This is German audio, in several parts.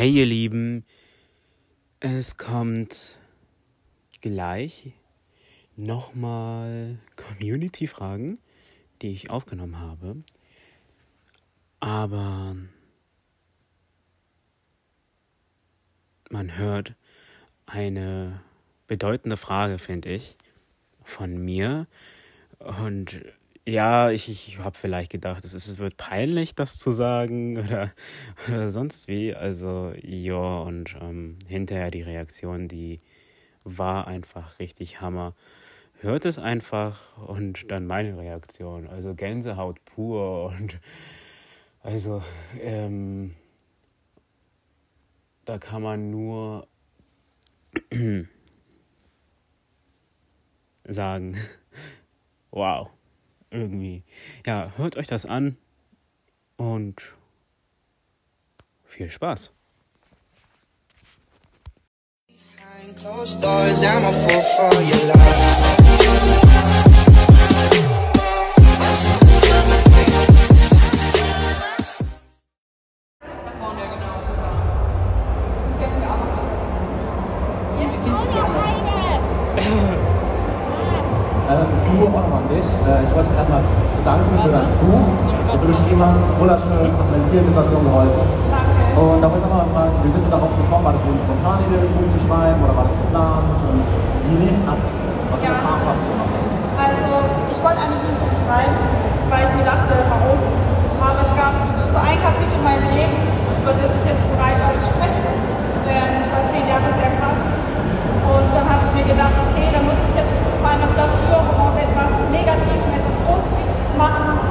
Hey ihr Lieben, es kommt gleich nochmal Community-Fragen, die ich aufgenommen habe. Aber man hört eine bedeutende Frage, finde ich, von mir. Und ja, ich, ich habe vielleicht gedacht, es, ist, es wird peinlich, das zu sagen oder, oder sonst wie. Also, ja, und ähm, hinterher die Reaktion, die war einfach richtig Hammer. Hört es einfach und dann meine Reaktion. Also Gänsehaut pur und also ähm, da kann man nur sagen, wow irgendwie. Ja, hört euch das an und viel Spaß. Closed doors, I'm a fool for your love. Wunderschön, hat mir in vielen Situationen geholfen. Und da wollte ich auch mal fragen, wie bist du darauf gekommen? War das so eine spontane Idee, das Buch zu schreiben oder war das geplant? Und wie lief es ab? Was für ja. Erfahrungen hast du gemacht? Also, ich wollte eigentlich nie ein Buch schreiben, weil ich mir dachte, warum? Aber es gab so ein Kapitel in meinem Leben, über das ich jetzt bereit war zu sprechen. Denn ich war zehn Jahre sehr krank. Und dann habe ich mir gedacht, okay, dann nutze ich jetzt das Buch einfach dafür, um aus etwas Negatives etwas Positives zu machen.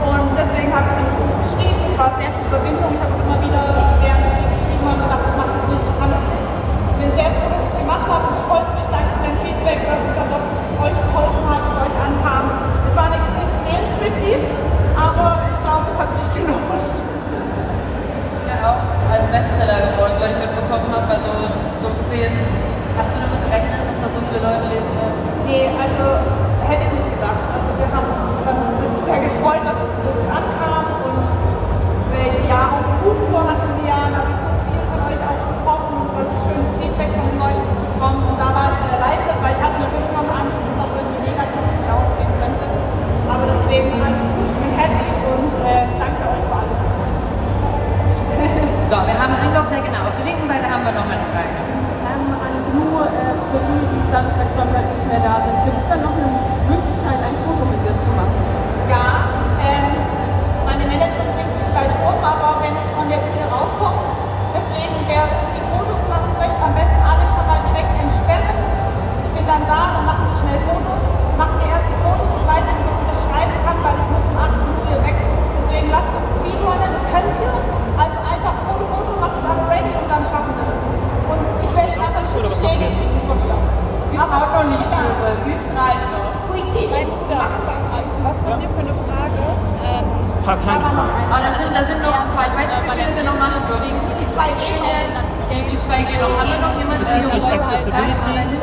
Und deswegen habe ich dann das Buch geschrieben. Es war sehr viel Überwindung. Ich habe immer wieder gerne viel geschrieben und gedacht, ich mache das nicht, ich kann das nicht. Ich bin sehr froh, dass ich es gemacht habe. Es freut mich. Danke für dein Feedback, dass es dann doch euch geholfen hat und euch ankam. Es war ein extremes Seelenstriptease, aber ich glaube, es hat sich gelohnt. Ist ja auch ein Bestseller geworden, weil ich mitbekommen habe. Also so gesehen, hast du damit gerechnet, dass das so viele Leute lesen werden? Nee, also Ähm, nur äh, für die, die Samstag, Sonntag nicht mehr da sind, gibt es dann noch eine Paar kleine Fragen. Oh, da sind, da sind noch ein paar. Ich weiß nicht, wie viele wir noch machen dürfen. Die zwei gehen noch. Die zwei gehen noch. Haben wir noch jemanden? Bezüglich Accessibility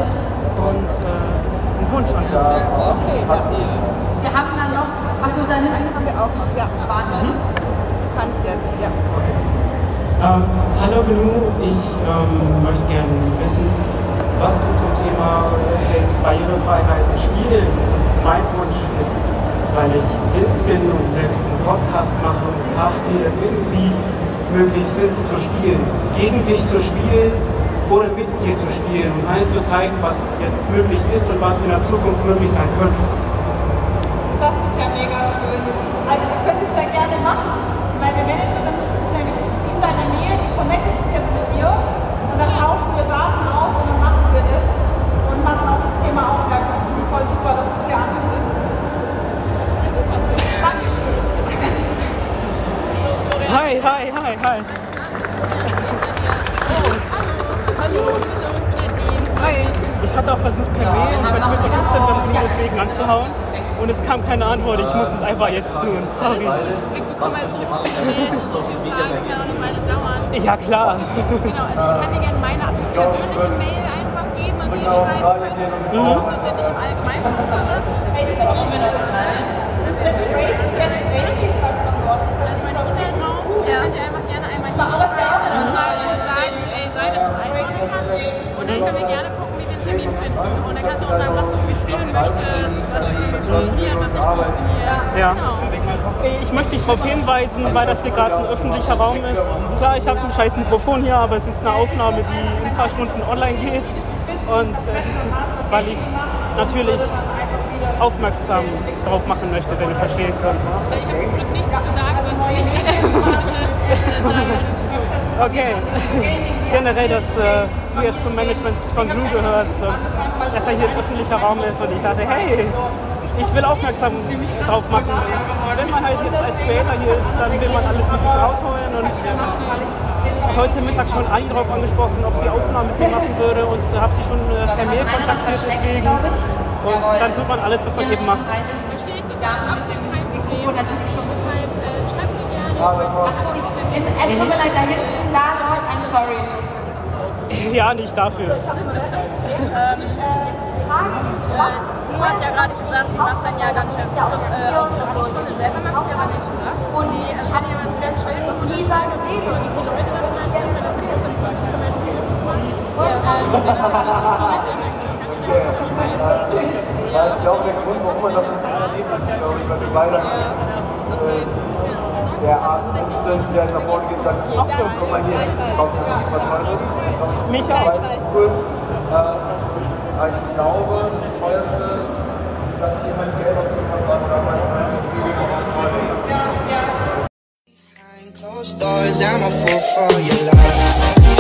und äh, einen Wunsch an Okay. Wir haben dann noch. Achso, da hinten Haben wir auch noch. Ja, Warte. du kannst jetzt. Ja. Ähm, hallo Gnu, ich ähm, möchte gerne wissen, was du zum Thema hältst, Barrierefreiheit in Spielen. Weil ich blind bin und selbst einen Podcast mache und ein paar Spiele irgendwie möglich sind zu spielen, gegen dich zu spielen oder mit dir zu spielen und allen zu zeigen, was jetzt möglich ist und was in der Zukunft möglich sein könnte. Das ist ja mega schön. Also wir können das ja gerne machen. Meine Managerin ist nämlich in deiner Nähe, die connectet sich jetzt mit dir und dann tauschen wir Daten aus auch versucht per Mail über Twitter, Instagram deswegen anzuhauen und es kam keine Antwort. Ich muss es einfach jetzt tun. Sorry. Wir bekommen halt so viele Mails, so viele Fragen, es kann auch eine Weile dauern. Ja klar. Genau, also ich kann dir gerne meine persönliche Mail einfach geben, an die ich schreiben könnte. Das hätte ich im Allgemeinen. Hey, das war Wollen Ja. Ich möchte dich darauf hinweisen, weil das hier gerade ein öffentlicher Raum ist. Klar, ich habe ein scheiß Mikrofon hier, aber es ist eine Aufnahme, die in ein paar Stunden online geht. Und äh, weil ich natürlich aufmerksam drauf machen möchte, wenn du verstehst. Und Ich habe zum Glück nichts gesagt, was ich nicht sagen. Okay, generell, dass äh, du jetzt zum Management von Blue gehörst und dass er hier ein öffentlicher Raum ist und ich dachte, hey, ich will aufmerksam drauf machen. Und wenn man halt jetzt als Creator hier ist, dann will man alles Mögliche rausholen und heute Mittag schon einen drauf angesprochen, ob sie Aufnahmen mit mir machen würde und äh, habe sie schon äh, per Mail kontaktiert deswegen. Und dann tut man alles, was man eben macht. Verstehe ich total, absolut kein Problem. Deshalb äh, schreibt mir gerne. Achso, es, es tut mir leid, da hinten, da, dort, I'm sorry. Ja, nicht dafür. Du hast ja gerade gesagt, die macht dann ja ganz schön das äh, aus Stunde selber macht sie aber nicht, oder? Und die äh, hat ja was ganz Schönes und nie da gesehen und viele Leute das machen, wenn das hier Podcast kann man ja nicht machen. Ja, ich glaube, der Grund, warum man das nicht so sieht, ist, glaube ich, weil wir beide Okay. der Art sind, der jetzt davor und sagt, ach so, guck mal hier, nicht was Tolles. Mich auch. Cool. Äh, aber ich glaube, das teuerste, dass ich jemals Geld ausgegeben habe, war damals ein Flügel Australien. Behind closed doors, I'm a fool for your love.